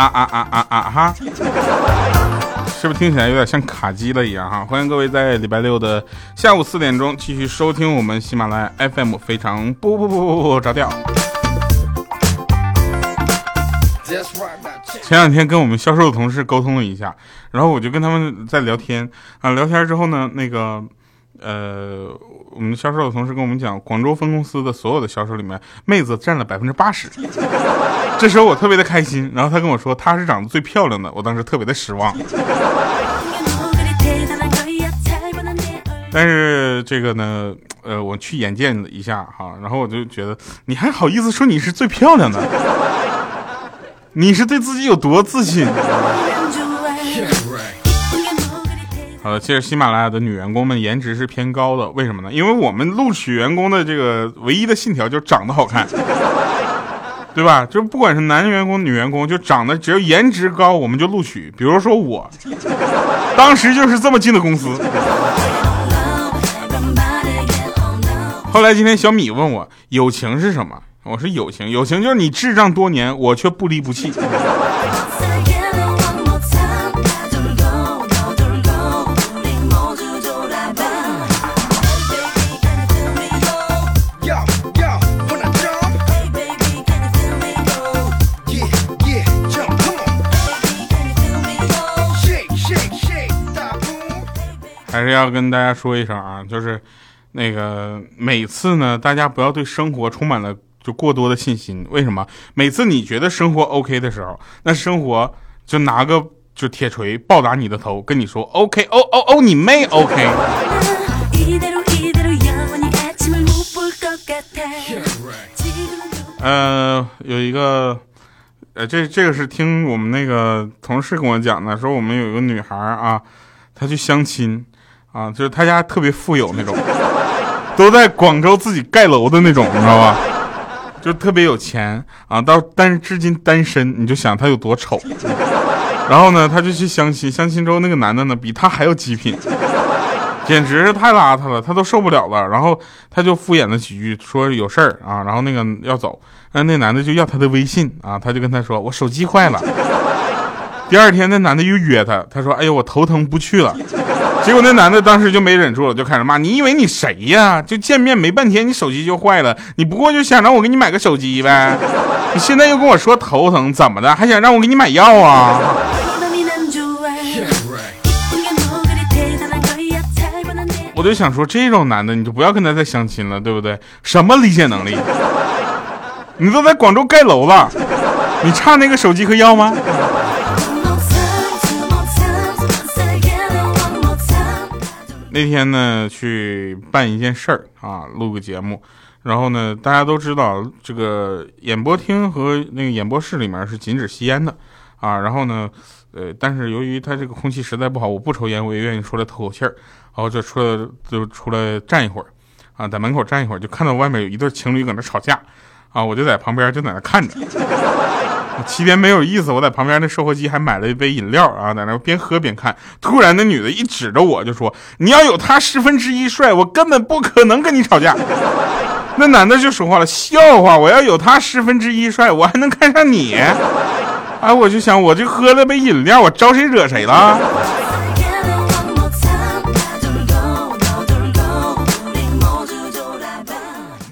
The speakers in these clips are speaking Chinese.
啊啊啊啊啊哈，是不是听起来有点像卡机了一样哈？欢迎各位在礼拜六的下午四点钟继续收听我们喜马拉雅 FM，非常不不不不不着调。前两天跟我们销售的同事沟通了一下，然后我就跟他们在聊天啊，聊天之后呢，那个呃，我们销售的同事跟我们讲，广州分公司的所有的销售里面，妹子占了百分之八十。这时候我特别的开心，然后他跟我说她是长得最漂亮的，我当时特别的失望。但是这个呢，呃，我去眼见了一下哈，然后我就觉得你还好意思说你是最漂亮的？你是对自己有多自信？好的，其实喜马拉雅的女员工们颜值是偏高的，为什么呢？因为我们录取员工的这个唯一的信条就是长得好看，对吧？就不管是男员工、女员工，就长得只要颜值高，我们就录取。比如说我，当时就是这么进的公司。后来今天小米问我，友情是什么？我说友情，友情就是你智障多年，我却不离不弃。要跟大家说一声啊，就是那个每次呢，大家不要对生活充满了就过多的信心。为什么？每次你觉得生活 OK 的时候，那生活就拿个就铁锤暴打你的头，跟你说 OK，哦哦哦，你妹 OK。呃，有一个，呃，这这个是听我们那个同事跟我讲的，说我们有一个女孩啊，她去相亲。啊，就是他家特别富有那种，都在广州自己盖楼的那种，你知道吧？就特别有钱啊，到但是至今单身，你就想他有多丑。然后呢，他就去相亲，相亲之后那个男的呢比他还要极品，简直是太邋遢了，他都受不了了。然后他就敷衍了几句，说有事儿啊，然后那个要走，那那男的就要他的微信啊，他就跟他说我手机坏了。第二天那男的又约他，他说哎呦我头疼不去了。结果那男的当时就没忍住了，就开始骂：“你以为你谁呀？就见面没半天，你手机就坏了？你不过就想让我给你买个手机呗？你现在又跟我说头疼，怎么的？还想让我给你买药啊？”我就想说，这种男的你就不要跟他再相亲了，对不对？什么理解能力？你都在广州盖楼了，你差那个手机和药吗？那天呢，去办一件事儿啊，录个节目。然后呢，大家都知道这个演播厅和那个演播室里面是禁止吸烟的啊。然后呢，呃，但是由于它这个空气实在不好，我不抽烟，我也愿意出来透口气儿。然后就出来就出来站一会儿啊，在门口站一会儿，就看到外面有一对情侣搁那吵架啊，我就在旁边就在那看着。七天没有意思，我在旁边那售货机还买了一杯饮料啊，在那边喝边看。突然那女的一指着我就说：“你要有他十分之一帅，我根本不可能跟你吵架。” 那男的就说话了：“笑话，我要有他十分之一帅，我还能看上你？”啊，我就想，我就喝了杯饮料，我招谁惹谁了？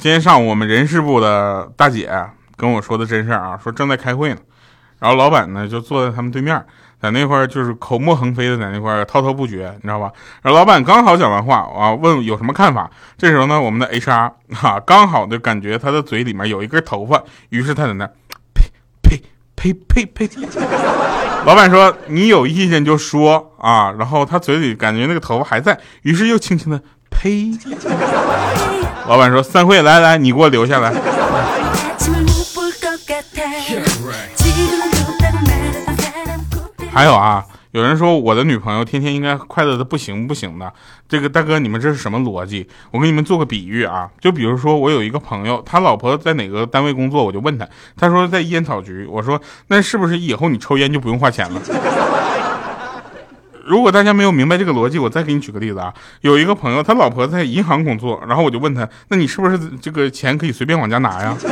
今天上午我们人事部的大姐。跟我说的真事儿啊，说正在开会呢，然后老板呢就坐在他们对面，在那块儿就是口沫横飞的在那块儿滔滔不绝，你知道吧？然后老板刚好讲完话啊，问有什么看法。这时候呢，我们的 HR 哈刚好就感觉他的嘴里面有一根头发，于是他在那呸呸呸呸呸。老板说你有意见就说啊，然后他嘴里感觉那个头发还在，于是又轻轻的呸。老板说散会，来来，你给我留下来。还有啊，有人说我的女朋友天天应该快乐的不行不行的。这个大哥，你们这是什么逻辑？我给你们做个比喻啊，就比如说我有一个朋友，他老婆在哪个单位工作，我就问他，他说在烟草局。我说那是不是以后你抽烟就不用花钱了？如果大家没有明白这个逻辑，我再给你举个例子啊，有一个朋友，他老婆在银行工作，然后我就问他，那你是不是这个钱可以随便往家拿呀？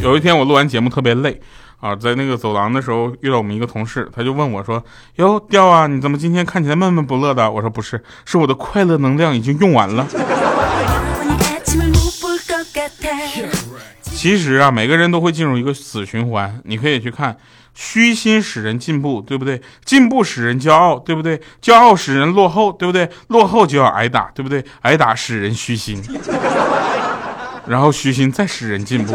有一天我录完节目特别累啊，在那个走廊的时候遇到我们一个同事，他就问我说：“哟，调啊，你怎么今天看起来闷闷不乐的？”我说：“不是，是我的快乐能量已经用完了。”其实啊，每个人都会进入一个死循环。你可以去看，虚心使人进步，对不对？进步使人骄傲，对不对？骄傲使人落后，对不对？落后就要挨打，对不对？挨打使人虚心，然后虚心再使人进步。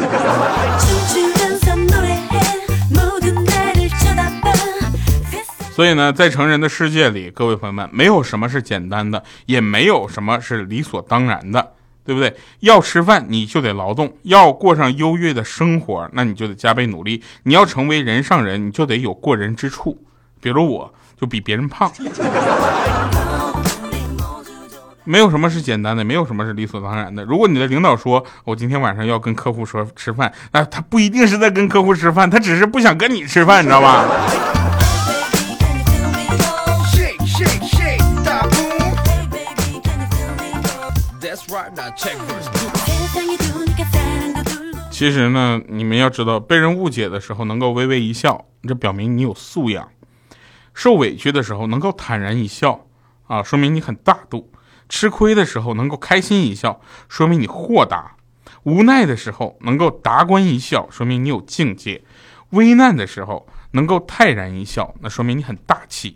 所以呢，在成人的世界里，各位朋友们，没有什么是简单的，也没有什么是理所当然的。对不对？要吃饭你就得劳动，要过上优越的生活，那你就得加倍努力。你要成为人上人，你就得有过人之处。比如我就比别人胖，没有什么是简单的，没有什么是理所当然的。如果你的领导说我今天晚上要跟客户说吃饭，那他不一定是在跟客户吃饭，他只是不想跟你吃饭，你知道吧？其实呢，你们要知道，被人误解的时候能够微微一笑，这表明你有素养；受委屈的时候能够坦然一笑，啊，说明你很大度；吃亏的时候能够开心一笑，说明你豁达；无奈的时候能够达观一笑，说明你有境界；危难的时候能够泰然一笑，那说明你很大气；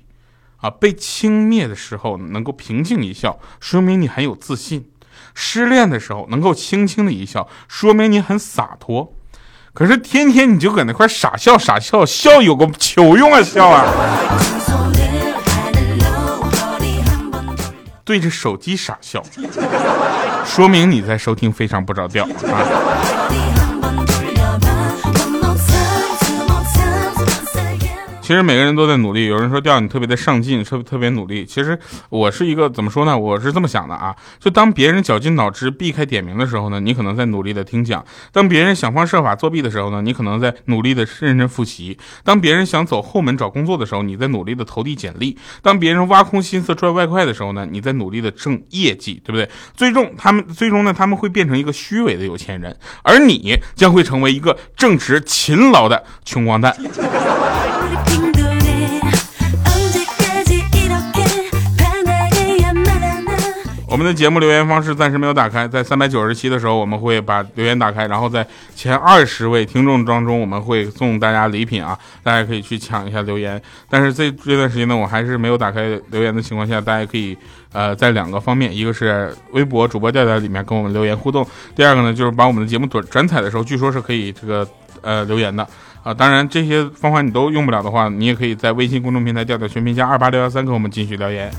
啊，被轻蔑的时候能够平静一笑，说明你很有自信。失恋的时候能够轻轻的一笑，说明你很洒脱。可是天天你就搁那块傻笑傻笑，笑有个球用啊笑啊！对着手机傻笑，说明你在收听非常不着调啊。其实每个人都在努力。有人说调你特别的上进，特别特别努力。其实我是一个怎么说呢？我是这么想的啊。就当别人绞尽脑汁避开点名的时候呢，你可能在努力的听讲；当别人想方设法作弊的时候呢，你可能在努力的认真复习；当别人想走后门找工作的时候，你在努力的投递简历；当别人挖空心思赚外快的时候呢，你在努力的挣业绩，对不对？最终他们最终呢，他们会变成一个虚伪的有钱人，而你将会成为一个正直勤劳的穷光蛋。我们的节目留言方式暂时没有打开，在三百九十七的时候，我们会把留言打开，然后在前二十位听众当中，我们会送大家礼品啊，大家可以去抢一下留言。但是这这段时间呢，我还是没有打开留言的情况下，大家可以呃在两个方面，一个是微博主播调调里面跟我们留言互动，第二个呢就是把我们的节目转转采的时候，据说是可以这个呃留言的啊。当然这些方法你都用不了的话，你也可以在微信公众平台调调全拼加二八六幺三跟我们继续留言。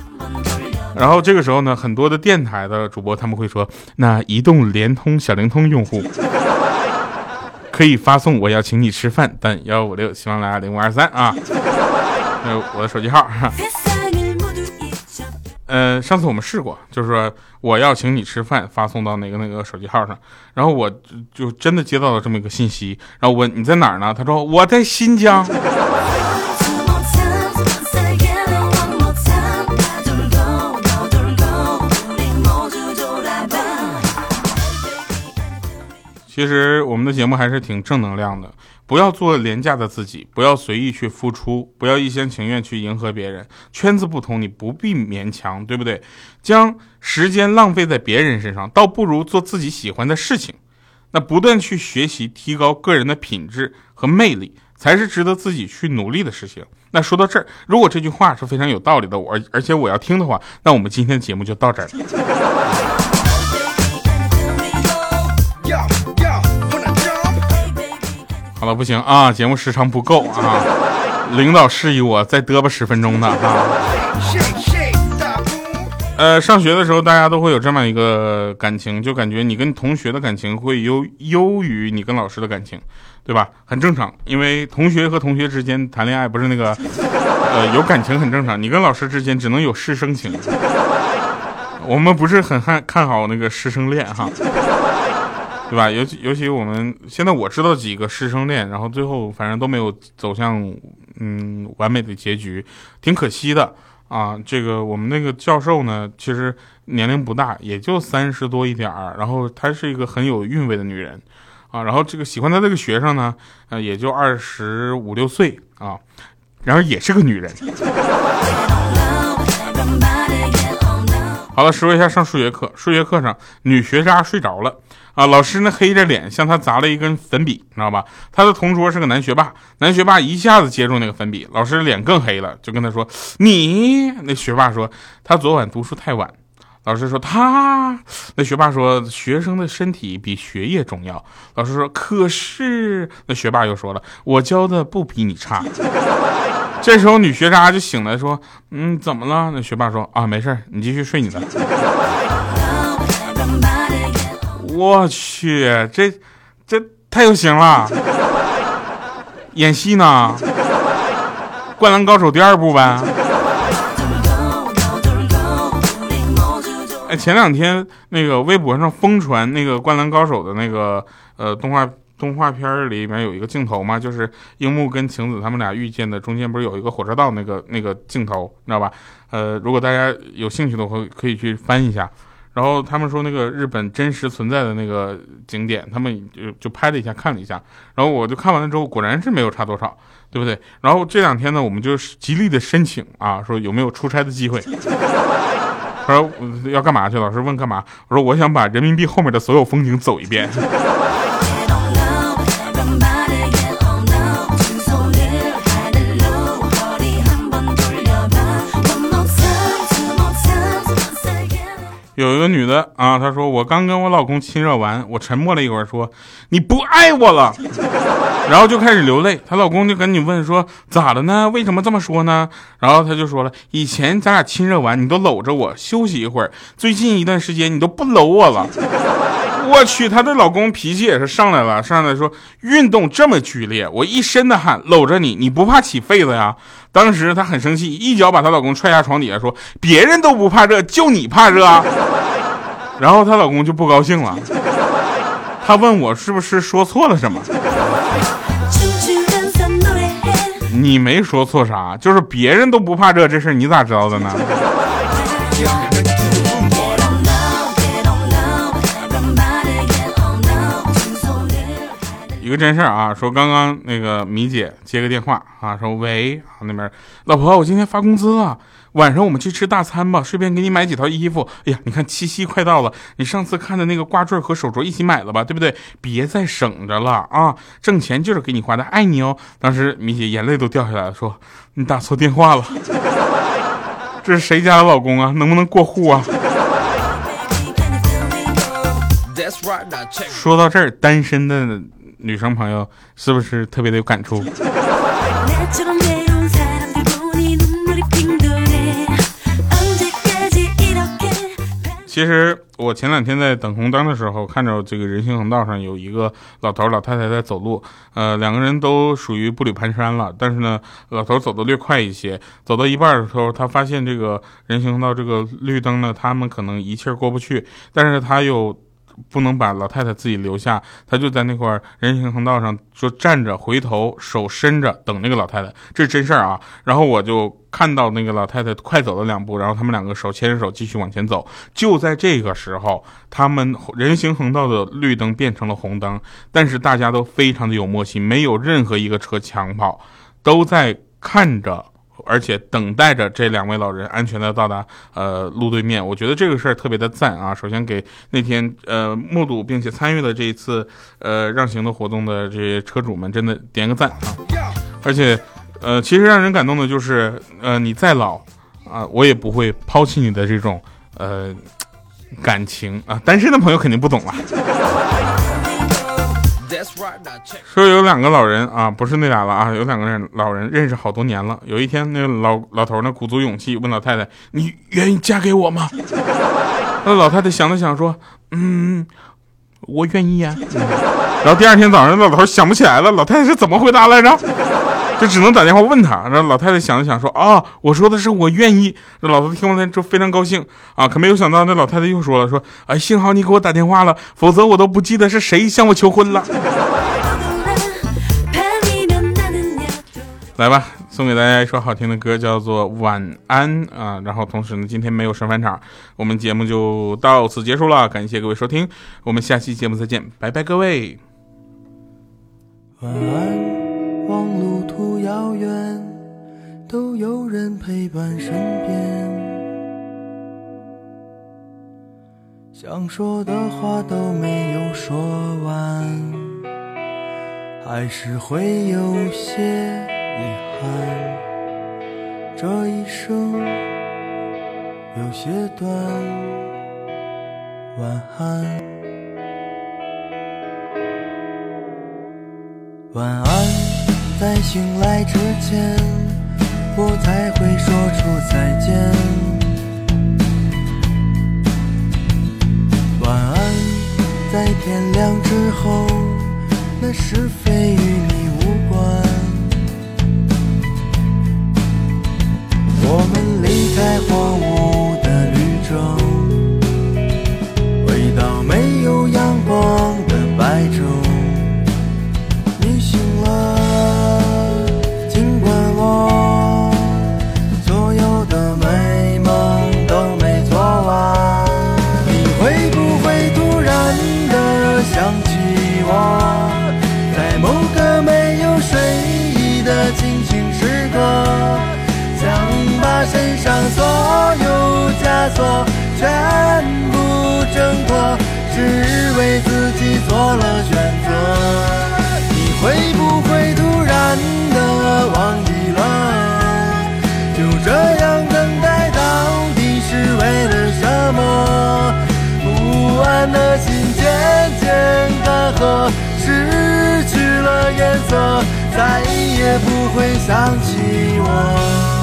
然后这个时候呢，很多的电台的主播他们会说，那移动、联通、小灵通用户 可以发送“我要请你吃饭”但幺五六，喜马拉雅零五二三啊，呃，我的手机号。呃，上次我们试过，就是说我要请你吃饭，发送到那个那个手机号上，然后我就真的接到了这么一个信息，然后问你在哪儿呢？他说我在新疆。其实我们的节目还是挺正能量的，不要做廉价的自己，不要随意去付出，不要一厢情愿去迎合别人。圈子不同，你不必勉强，对不对？将时间浪费在别人身上，倒不如做自己喜欢的事情。那不断去学习，提高个人的品质和魅力，才是值得自己去努力的事情。那说到这儿，如果这句话是非常有道理的，我而且我要听的话，那我们今天的节目就到这儿了。好了，不行啊，节目时长不够啊，领导示意我再嘚吧十分钟的啊。呃，上学的时候大家都会有这么一个感情，就感觉你跟同学的感情会优优于你跟老师的感情，对吧？很正常，因为同学和同学之间谈恋爱不是那个，呃，有感情很正常。你跟老师之间只能有师生情，我们不是很看看好那个师生恋哈。对吧？尤其尤其我们现在我知道几个师生恋，然后最后反正都没有走向嗯完美的结局，挺可惜的啊。这个我们那个教授呢，其实年龄不大，也就三十多一点儿，然后她是一个很有韵味的女人啊。然后这个喜欢他这个学生呢，呃，也就二十五六岁啊，然后也是个女人。好了，说一下上数学课。数学课上，女学渣睡着了啊，老师呢黑着脸向她砸了一根粉笔，知道吧？她的同桌是个男学霸，男学霸一下子接住那个粉笔，老师脸更黑了，就跟他说：“你。”那学霸说：“他昨晚读书太晚。”老师说：“他。”那学霸说：“学生的身体比学业重要。”老师说：“可是。”那学霸又说了：“我教的不比你差。”这时候女学渣就醒来说：“嗯，怎么了？”那学霸说：“啊，没事你继续睡你的。”我去，这这太有型了！演戏呢？灌篮高手第二部呗？哎，前两天那个微博上疯传那个灌篮高手的那个呃动画。动画片里面有一个镜头嘛，就是樱木跟晴子他们俩遇见的，中间不是有一个火车道那个那个镜头，你知道吧？呃，如果大家有兴趣的话，可以去翻一下。然后他们说那个日本真实存在的那个景点，他们就就拍了一下，看了一下。然后我就看完了之后，果然是没有差多少，对不对？然后这两天呢，我们就极力的申请啊，说有没有出差的机会。他说要干嘛去？老师问干嘛？我说我想把人民币后面的所有风景走一遍。有一个女的啊，她说我刚跟我老公亲热完，我沉默了一会儿，说你不爱我了，然后就开始流泪。她老公就赶紧问说咋了呢？为什么这么说呢？然后她就说了，以前咱俩亲热完，你都搂着我休息一会儿，最近一段时间你都不搂我了。我去，她的老公脾气也是上来了，上来说运动这么剧烈，我一身的汗搂着你，你不怕起痱子呀？当时她很生气，一脚把她老公踹下床底下，说别人都不怕热，就你怕热。然后她老公就不高兴了，他问我是不是说错了什么？你没说错啥，就是别人都不怕热这事你咋知道的呢？个真事儿啊，说刚刚那个米姐接个电话啊，说喂啊那边老婆，我今天发工资了，晚上我们去吃大餐吧，顺便给你买几套衣服。哎呀，你看七夕快到了，你上次看的那个挂坠和手镯一起买了吧，对不对？别再省着了啊，挣钱就是给你花的，爱你哦。当时米姐眼泪都掉下来了，说你打错电话了，这是谁家的老公啊？能不能过户啊？说到这儿，单身的。女生朋友是不是特别的有感触？其实我前两天在等红灯的时候，看着这个人行横道上有一个老头老太太在走路，呃，两个人都属于步履蹒跚了，但是呢，老头走的略快一些，走到一半的时候，他发现这个人行横道这个绿灯呢，他们可能一气过不去，但是他又。不能把老太太自己留下，他就在那块人行横道上就站着，回头手伸着等那个老太太，这是真事儿啊。然后我就看到那个老太太快走了两步，然后他们两个手牵着手继续往前走。就在这个时候，他们人行横道的绿灯变成了红灯，但是大家都非常的有默契，没有任何一个车抢跑，都在看着。而且等待着这两位老人安全的到达呃路对面，我觉得这个事儿特别的赞啊！首先给那天呃目睹并且参与了这一次呃让行的活动的这些车主们，真的点个赞啊！而且呃其实让人感动的就是呃你再老啊我也不会抛弃你的这种呃感情啊，单身的朋友肯定不懂啊。说有两个老人啊，不是那俩了啊，有两个人老人认识好多年了。有一天，那个老老头呢鼓足勇气问老太太：“你愿意嫁给我吗？” 那老太太想了想说：“嗯，我愿意啊。”然后第二天早上，老头想不起来了，老太太是怎么回答来着？就只能打电话问他。然后老太太想了想说：“啊，我说的是我愿意。”这老头听完了之后非常高兴啊，可没有想到那老太太又说了：“说哎，幸好你给我打电话了，否则我都不记得是谁向我求婚了。”来吧，送给大家一首好听的歌，叫做《晚安》啊。然后同时呢，今天没有上返场，我们节目就到此结束了。感谢各位收听，我们下期节目再见，拜拜，各位。晚安，望路途遥远，都有人陪伴身边。想说的话都没有说完，还是会有些遗憾。这一生有些短，晚安。晚安，在醒来之前，我才会说出再见。晚安，在天亮之后，那是非与我，在某个没有睡意的清醒时刻，想把身上所有枷锁全部挣脱，只为自己做了选择。了颜色，再也不会想起我。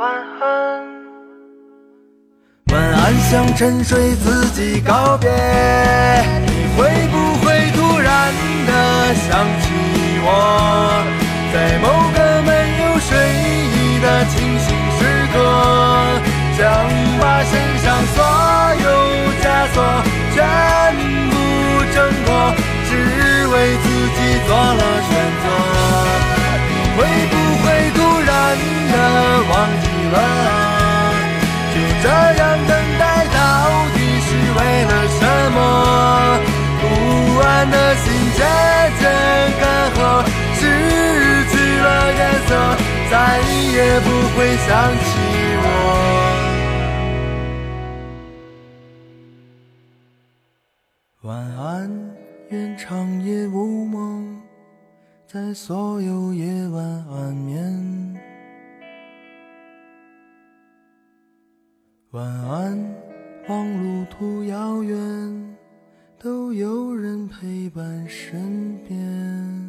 晚安。晚安，向沉睡自己告别。你会不会突然的想起我，在某个没有睡意的清醒时刻，想把身上所有枷锁全部挣脱，只为自己做了选择。你会不会突然的忘记了？就这样等待到底是为了什么？不安的心渐渐干涸，失去了颜色，再也不会想起我。晚安，愿长夜无梦，在所有夜晚安眠。晚安，望路途遥远，都有人陪伴身边。